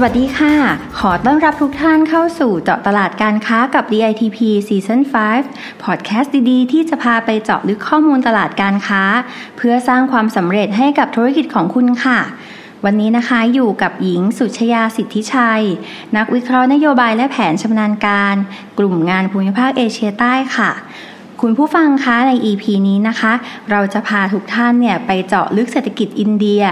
สวัสดีค่ะ ขอต้อนรับทุกท่านเข้าสู่เจาะตลาดการค้ากับ DITP Season 5 พอดแคสต์ดีๆ ที่จะพาไปเจาะลึกข้อมูลตลาดการค้า เพื่อสร้างความสำเร็จให้กับธุรกิจของคุณค่ะ วันนี้นะคะอยู่กับหญิงสุชยาสิทธิชัย นักวิเคราะห์นโยบายและแผนชำนาญการ กลุ่มงานภูมิภาคเอเชียใต้ค่ะ คุณผู้ฟังคะใน EP นี้นะคะ เราจะพาทุกท่านเนี่ยไปเจาะลึกเศรษฐกิจอินเดีย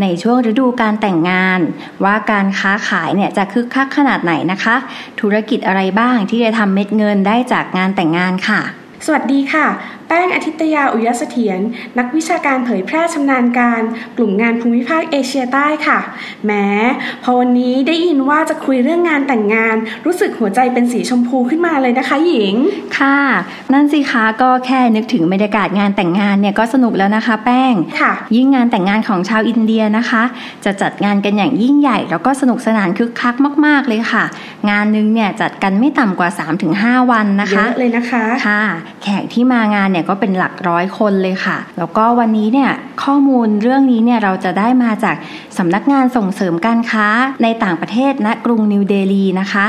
ในช่วงฤดูการแต่งงาน ว่าการค้าขายเนี่ยจะคึกคักขนาดไหนนะคะ ธุรกิจอะไรบ้างที่จะทำเม็ดเงินได้จากงานแต่งงานค่ะ สวัสดีค่ะ แป้งอาทิตยาอุยเสถียรนักวิชาการเผยแพร่ชำนาญการ กลุ่มงานภูมิภาคเอเชียใต้ค่ะแหมพอวันนี้ได้ยินว่าจะคุยเรื่องงานแต่งงาน รู้สึกหัวใจเป็นสีชมพูขึ้นมาเลยนะคะ หญิง ค่ะ นั่นสิคะก็แค่นึกถึงบรรยากาศงานแต่งงานเนี่ยก็สนุกแล้วนะคะ แป้งค่ะ ยิ่งงานแต่งงานของชาวอินเดียนะคะ จะจัดงานกันอย่างยิ่งใหญ่ แล้วก็สนุกสนานคึกคักมาก ๆเลยค่ะ งานนึงเนี่ยจัดกันไม่ต่ำกว่า 3-5 วันนะเยคะอะเลยนะคะค่ะ แขกที่มางานเนี่ยก็เป็นหลักร้อยคนเลยค่ะ แล้วก็วันนี้เนี่ยข้อมูลเรื่องนี้เนี่ยเราจะได้มาจากสำนักงานส่งเสริมการค้าในต่างประเทศณกรุงนิวเดลีนะคะ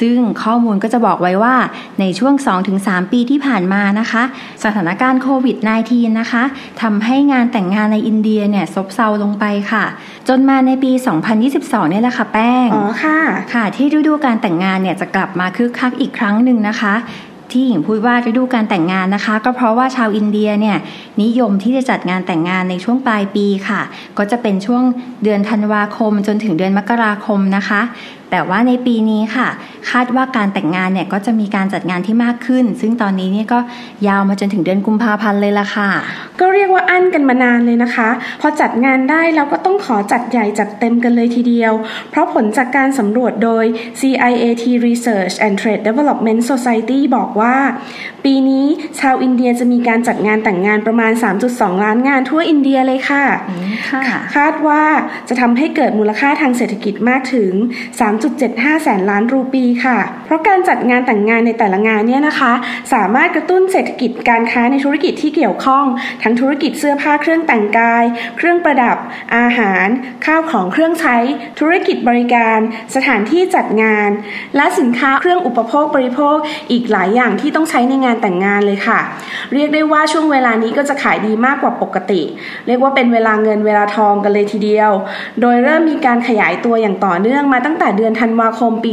ซึ่งข้อมูลก็จะบอกไว้ว่าในช่วง 2-3 ปีที่ผ่านมานะคะ สถานการณ์โควิด -19 นะคะทำให้งานแต่งงานในอินเดียเนี่ยซบเซาลงไปค่ะ จนมาในปี 2022เนี่ยแหละค่ะแป้ง อ๋อค่ะ ค่ะ ที่ฤดูการแต่งงานเนี่ยจะกลับมาคึกคักอีกครั้งหนึ่งนะคะ ที่หญิงพูดว่าฤดูการแต่งงานนะคะ ก็เพราะว่าชาวอินเดียเนี่ยนิยมที่จะจัดงานแต่งงานในช่วงปลายปีค่ะ ก็จะเป็นช่วงเดือนธันวาคมจนถึงเดือนมกราคมนะคะ แต่ว่าในปีนี้ค่ะ คาดว่าการแต่งงานเนี่ยก็จะมีการจัดงานที่มากขึ้น ซึ่งตอนนี้เนี่ยก็ยาวมาจนถึงเดือนกุมภาพันธ์เลยละค่ะ ก็เรียกว่าอั้นกันมานานเลยนะคะ พอจัดงานได้เราก็ต้องขอจัดใหญ่จัดเต็มกันเลยทีเดียว เพราะผลจากการสำรวจโดย CIAT Research and Trade Development Society บอกว่า ปีนี้ชาวอินเดียจะมีการจัดงานแต่งงานประมาณ 3.2 ล้านงานทั่วอินเดียเลยค่ะค่ะคาดว่าจะทำให้เกิดมูลค่าทางเศรษฐกิจมากถึง3.75 แสนล้านรูปีค่ะ เพราะการจัดงานแต่งงานในแต่ละงานเนี่ยนะคะ สามารถกระตุ้นเศรษฐกิจการค้าในธุรกิจที่เกี่ยวข้อง ทั้งธุรกิจเสื้อผ้าเครื่องแต่งกาย เครื่องประดับ อาหาร ข้าวของเครื่องใช้ ธุรกิจบริการ สถานที่จัดงาน และสินค้าเครื่องอุปโภคบริโภค อีกหลายอย่างที่ต้องใช้ในงานแต่งงานเลยค่ะ เรียกได้ว่าช่วงเวลานี้ก็จะขายดีมากกว่าปกติ เรียกว่าเป็นเวลาเงินเวลาทองกันเลยทีเดียว โดยเริ่มมีการขยายตัวอย่างต่อเนื่องมาตั้งแต่เดือนธันวาคมปี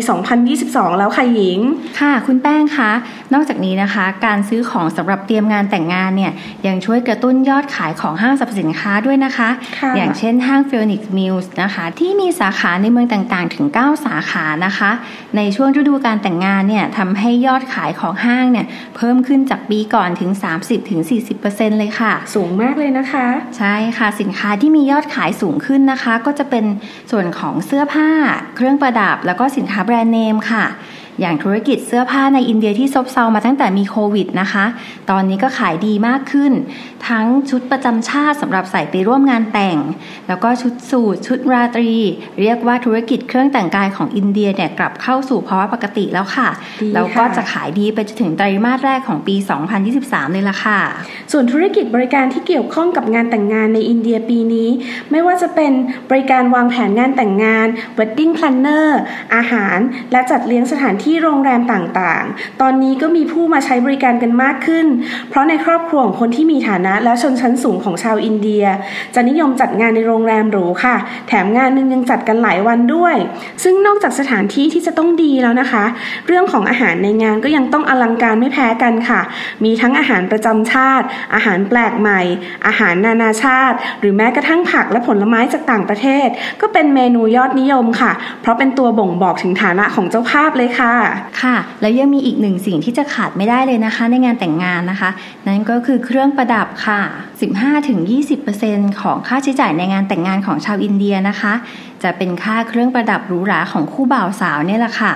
2022 แล้วค่ะหญิง ค่ะ คุณแป้งคะนอกจากนี้นะคะ การซื้อของสำหรับเตรียมงานแต่งงานเนี่ยยังช่วยกระตุ้นยอดขายของห้างสรรพสินค้าด้วยนะคะค่ะอย่างเช่นห้าง Phoenix Mills นะคะ ที่มีสาขาในเมืองต่างๆ ถึง 9 สาขานะคะ ในช่วงฤดูการแต่งงานเนี่ยทำให้ยอดขายของห้างเนี่ยเพิ่มขึ้นจากปีก่อนถึง 30-40%เลยค่ะ สูงมากเลยนะคะ ใช่ค่ะสินค้าที่มียอดขายสูงขึ้นนะคะ ก็จะเป็นส่วนของเสื้อผ้าเครื่องประดับแล้วก็สินค้าแบรนด์เนมค่ะ อย่างธุรกิจเสื้อผ้าในอินเดียที่ซบเซามาตั้งแต่มีโควิดนะคะ ตอนนี้ก็ขายดีมากขึ้น ทั้งชุดประจำชาติสำหรับใส่ไปร่วมงานแต่ง แล้วก็ชุดสูทชุดราตรี เรียกว่าธุรกิจเครื่องแต่งกายของอินเดียเนี่ยกลับเข้าสู่ภาวะปกติแล้วค่ะดีแล้วก็ค่ะจะขายดีไปจนถึงไตรมาสแรกของปี 2023 เลยละค่ะ ส่วนธุรกิจบริการที่เกี่ยวข้องกับงานแต่งงานในอินเดียปีนี้ ไม่ว่าจะเป็นบริการวางแผนงานแต่งงาน wedding planner อาหาร และจัดเลี้ยงสถานที่ที่โรงแรมต่างๆ ตอนนี้ก็มีผู้มาใช้บริการกันมากขึ้น เพราะในครอบครัวของคนที่มีฐานะและชนชั้นสูงของชาวอินเดีย จะนิยมจัดงานในโรงแรมหรูค่ะ แถมงานหนึงยังจัดกันหลายวันด้วย ซึ่งนอกจากสถานที่ที่จะต้องดีแล้วนะคะ เรื่องของอาหารในงานก็ยังต้องอลังการไม่แพ้กันค่ะ มีทั้งอาหารประจำชาติ อาหารแปลกใหม่ อาหารนานาชาติ หรือแม้กระทั่งผักและผลไม้จากต่างประเทศ ก็เป็นเมนูยอดนิยมค่ะ เพราะเป็นตัวบ่งบอกถึงฐานะของเจ้าภาพเลยค่ะค่ะ แล้วยังมีอีกหนึ่งสิ่งที่จะขาดไม่ได้เลยนะคะ ในงานแต่งงานนะคะ นั่นก็คือเครื่องประดับค่ะ 15-20%ของค่าใช้จ่ายในงานแต่งงานของชาวอินเดียนะคะ จะเป็นค่าเครื่องประดับหรูหราของคู่บ่าวสาวเนี่ยแหละค่ะ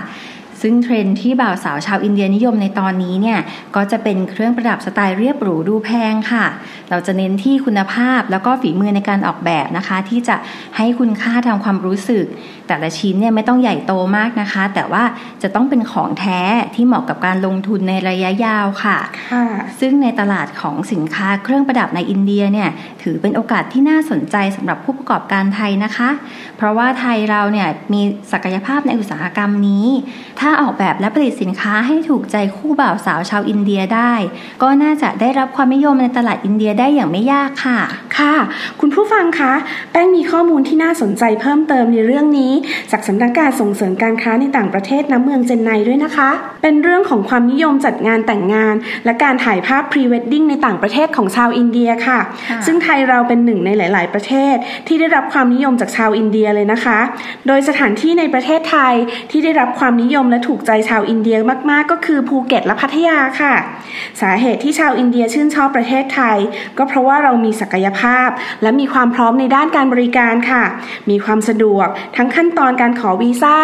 ซึ่งเทรนด์ที่บ่าวสาวชาวอินเดียนิยมในตอนนี้เนี่ยก็จะเป็นเครื่องประดับสไตล์เรียบหรูดูแพงค่ะ เราจะเน้นที่คุณภาพแล้วก็ฝีมือในการออกแบบนะคะ ที่จะให้คุณค่าทางความรู้สึก แต่ละชิ้นเนี่ยไม่ต้องใหญ่โตมากนะคะ แต่ว่าจะต้องเป็นของแท้ที่เหมาะกับการลงทุนในระยะยาวค่ะค่ะ ซึ่งในตลาดของสินค้าเครื่องประดับในอินเดียเนี่ยถือเป็นโอกาสที่น่าสนใจสำหรับผู้ประกอบการไทยนะคะ เพราะว่าไทยเราเนี่ยมีศักยภาพในอุตสาหกรรมนี้ ถ้าออกแบบและผลิตสินค้าให้ถูกใจคู่บ่าวสาวชาวอินเดียได้ ก็น่าจะได้รับความนิยมในตลาดอินเดียได้อย่างไม่ยากค่ะ ค่ะ คุณผู้ฟังคะ แป้งมีข้อมูลที่น่าสนใจเพิ่มเติมในเรื่องนี้ จากสำนักการส่งเสริมการค้าในต่างประเทศน้ำเมืองเจนไนด้วยนะคะ เป็นเรื่องของความนิยมจัดงานแต่งงาน และการถ่ายภาพพรีเวดดิ้งในต่างประเทศของชาวอินเดียค่ะค่ะซึ่งไทยเราเป็นหนึ่งในหลาย ๆ ประเทศ ที่ได้รับความนิยมจากชาวอินเดียเลยนะคะ โดยสถานที่ในประเทศไทยที่ได้รับความนิยมและถูกใจชาวอินเดียมาก ๆ ก็คือภูเก็ตและพัทยาค่ะ สาเหตุที่ชาวอินเดียชื่นชอบประเทศไทย ก็เพราะว่าเรามีศักยภาพ และมีความพร้อมในด้านการบริการค่ะ มีความสะดวกทั้งขั้นตอนการขอวีซ่า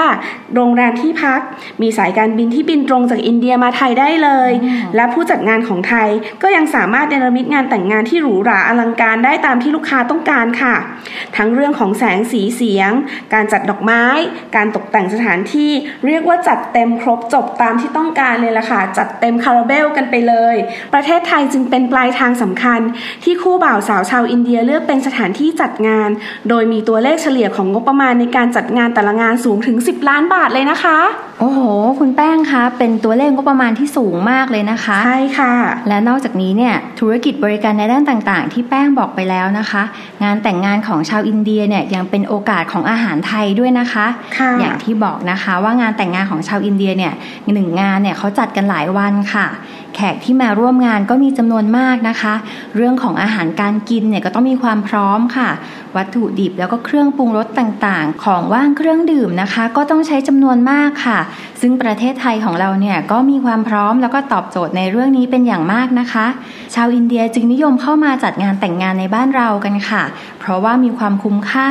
โรงแรมที่พัก มีสายการบินที่บินตรงจากอินเดียมาไทยได้เลย และผู้จัดงานของไทยก็ยังสามารถเนรมิตงานแต่งงานที่หรูหราอลังการได้ตามที่ลูกค้าต้องการค่ะ ทั้งเรื่องของแสงสีเสียง การจัดดอกไม้ การตกแต่งสถานที่ เรียกว่าจัดเต็มครบจบตามที่ต้องการเลยล่ะค่ะ จัดเต็มคาราเบลกันไปเลย ประเทศไทยจึงเป็นปลายทางสำคัญ ที่คู่บ่าวสาวชาวอินเดียเลือกเป็นสถานที่จัดงาน โดยมีตัวเลขเฉลี่ยของงบประมาณในการจัดงานแต่ละงานสูงถึง 10 ล้านบาทเลยนะคะ โอ้โห คุณแป้งคะเป็นตัวเลขงบประมาณที่สูงมากเลยนะคะ ใช่ค่ะ และนอกจากนี้เนี่ยธุรกิจบริการในด้านต่างๆ ที่แป้งบอกไปแล้วนะคะ งานแต่งงานของชาวอินเดียเนี่ยยังเป็นโอกาสของอาหารไทยด้วยนะคะค่ะอย่างที่บอกนะคะว่างานแต่งงานของชาวาวอินเดียเนี่ยหนึ่งงานเนี่ยเขาจัดกันหลายวันค่ะ แขกที่มาร่วมงานก็มีจำนวนมากนะคะ เรื่องของอาหารการกินเนี่ยก็ต้องมีความพร้อมค่ะ วัตถุดิบแล้วก็เครื่องปรุงรสต่างๆ ของว่างเครื่องดื่มนะคะ ก็ต้องใช้จำนวนมากค่ะ ซึ่งประเทศไทยของเราเนี่ยก็มีความพร้อมแล้วก็ตอบโจทย์ในเรื่องนี้เป็นอย่างมากนะคะ ชาวอินเดียจึงนิยมเข้ามาจัดงานแต่งงานในบ้านเรากันค่ะ เพราะว่ามีความคุ้มค่า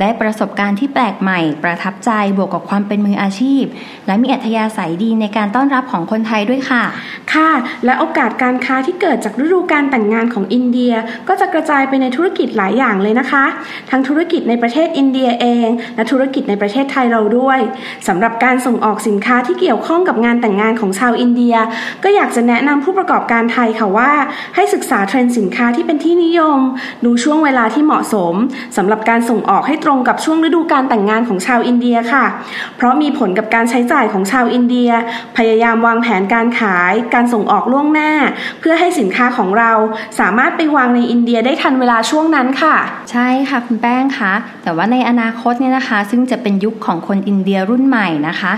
ได้ประสบการณ์ที่แปลกใหม่ ประทับใจบวกกับความเป็นมืออาชีพ และมีอัธยาศัยดีในการต้อนรับของคนไทยด้วยค่ะ ค่ะและโอกาสการค้าที่เกิดจากฤดูการแต่งงานของอินเดีย ก็จะกระจายไปในธุรกิจหลายอย่างเลยนะคะ ทั้งธุรกิจในประเทศอินเดียเอง และธุรกิจในประเทศไทยเราด้วยสำหรับการส่งออกสินค้าที่เกี่ยวข้องกับงานแต่งงานของชาวอินเดีย ก็อยากจะแนะนำผู้ประกอบการไทยค่ะว่า ให้ศึกษาเทรนด์สินค้าที่เป็นที่นิยม ดูช่วงเวลาที่เหมาะสมสำหรับการส่งออกให้ตรงกับช่วงฤดูการแต่งงานของชาวอินเดียค่ะ เพราะมีผลกับการใช้จ่ายของชาวอินเดีย พยายามวางแผนการขาย การส่งออกล่วงหน้า เพื่อให้สินค้าของเราสามารถไปวางในอินเดียได้ทันเวลาช่วงนั้นค่ะ ใช่ค่ะคุณแป้งคะแต่ว่าในอนาคตเนี่ยนะคะ ซึ่งจะเป็นยุคของคนอินเดียรุ่นใหม่นะคะ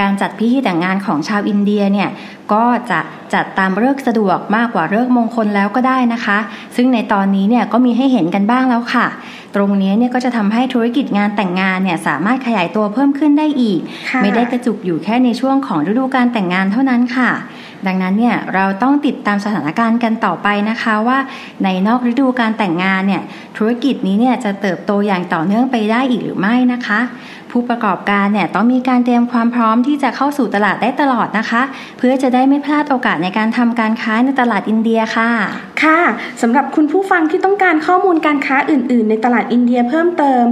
การจัดพิธีแต่งงานของชาวอินเดียเนี่ยก็จะจัดตามฤกษ์สะดวกมากกว่าฤกษ์มงคลแล้วก็ได้นะคะ ซึ่งในตอนนี้เนี่ยก็มีให้เห็นกันบ้างแล้วค่ะ ตรงนี้เนี่ยก็จะทำให้ธุรกิจงานแต่งงานเนี่ยสามารถขยายตัวเพิ่มขึ้นได้อีกค่ะไม่ได้กระจุกอยู่แค่ในช่วงของฤดูการแต่งงานเท่านั้นค่ะ ดังนั้นเนี่ยเราต้องติดตามสถานการณ์กันต่อไปนะคะว่า ในนอกฤดูการแต่งงานเนี่ยธุรกิจนี้เนี่ยจะเติบโตอย่างต่อเนื่องไปได้อีกหรือไม่นะคะ ผู้ประกอบการเนี่ยต้องมีการเตรียมความพร้อมที่จะเข้าสู่ตลาดได้ตลอดนะคะ เพื่อจะได้ไม่พลาดโอกาสในการทำการค้าในตลาดอินเดียค่ะ ค่ะสำหรับคุณผู้ฟังที่ต้องการข้อมูลการค้าอื่น ๆ ในตลาดอินเดียเพิ่มเติม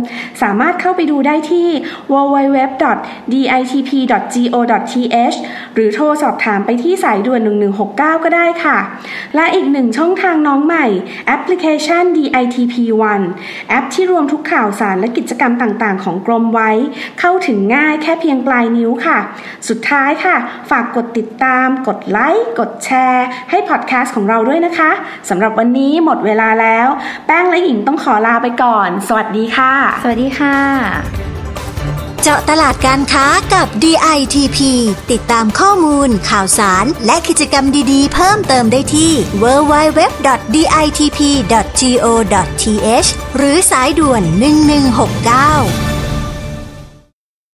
สามารถเข้าไปดูได้ที่ www.ditp.go.th หรือโทรสอบถามไปที่สายด่วน 1169 ก็ได้ค่ะ และอีกหนึ่งช่องทางน้องใหม่แอปพลิเคชัน DITP One แอปที่รวมทุกข่าวสารและกิจกรรมต่าง ๆ ของกรมไว้เข้าถึงง่ายแค่เพียงปลายนิ้วค่ะ สุดท้ายค่ะ ฝากกดติดตาม กดไลค์กดแชร์ ให้พอดแคสต์ของเราด้วยนะคะสำหรับวันนี้หมดเวลาแล้ว แป้งและหญิงต้องขอลาไปก่อน สวัสดีค่ะ สวัสดีค่ะ เจาะตลาดการค้ากับ DITP ติดตามข้อมูล ข่าวสาร และกิจกรรมดีๆ เพิ่มเติมได้ที่ www.ditp.go.th หรือสายด่วน 1169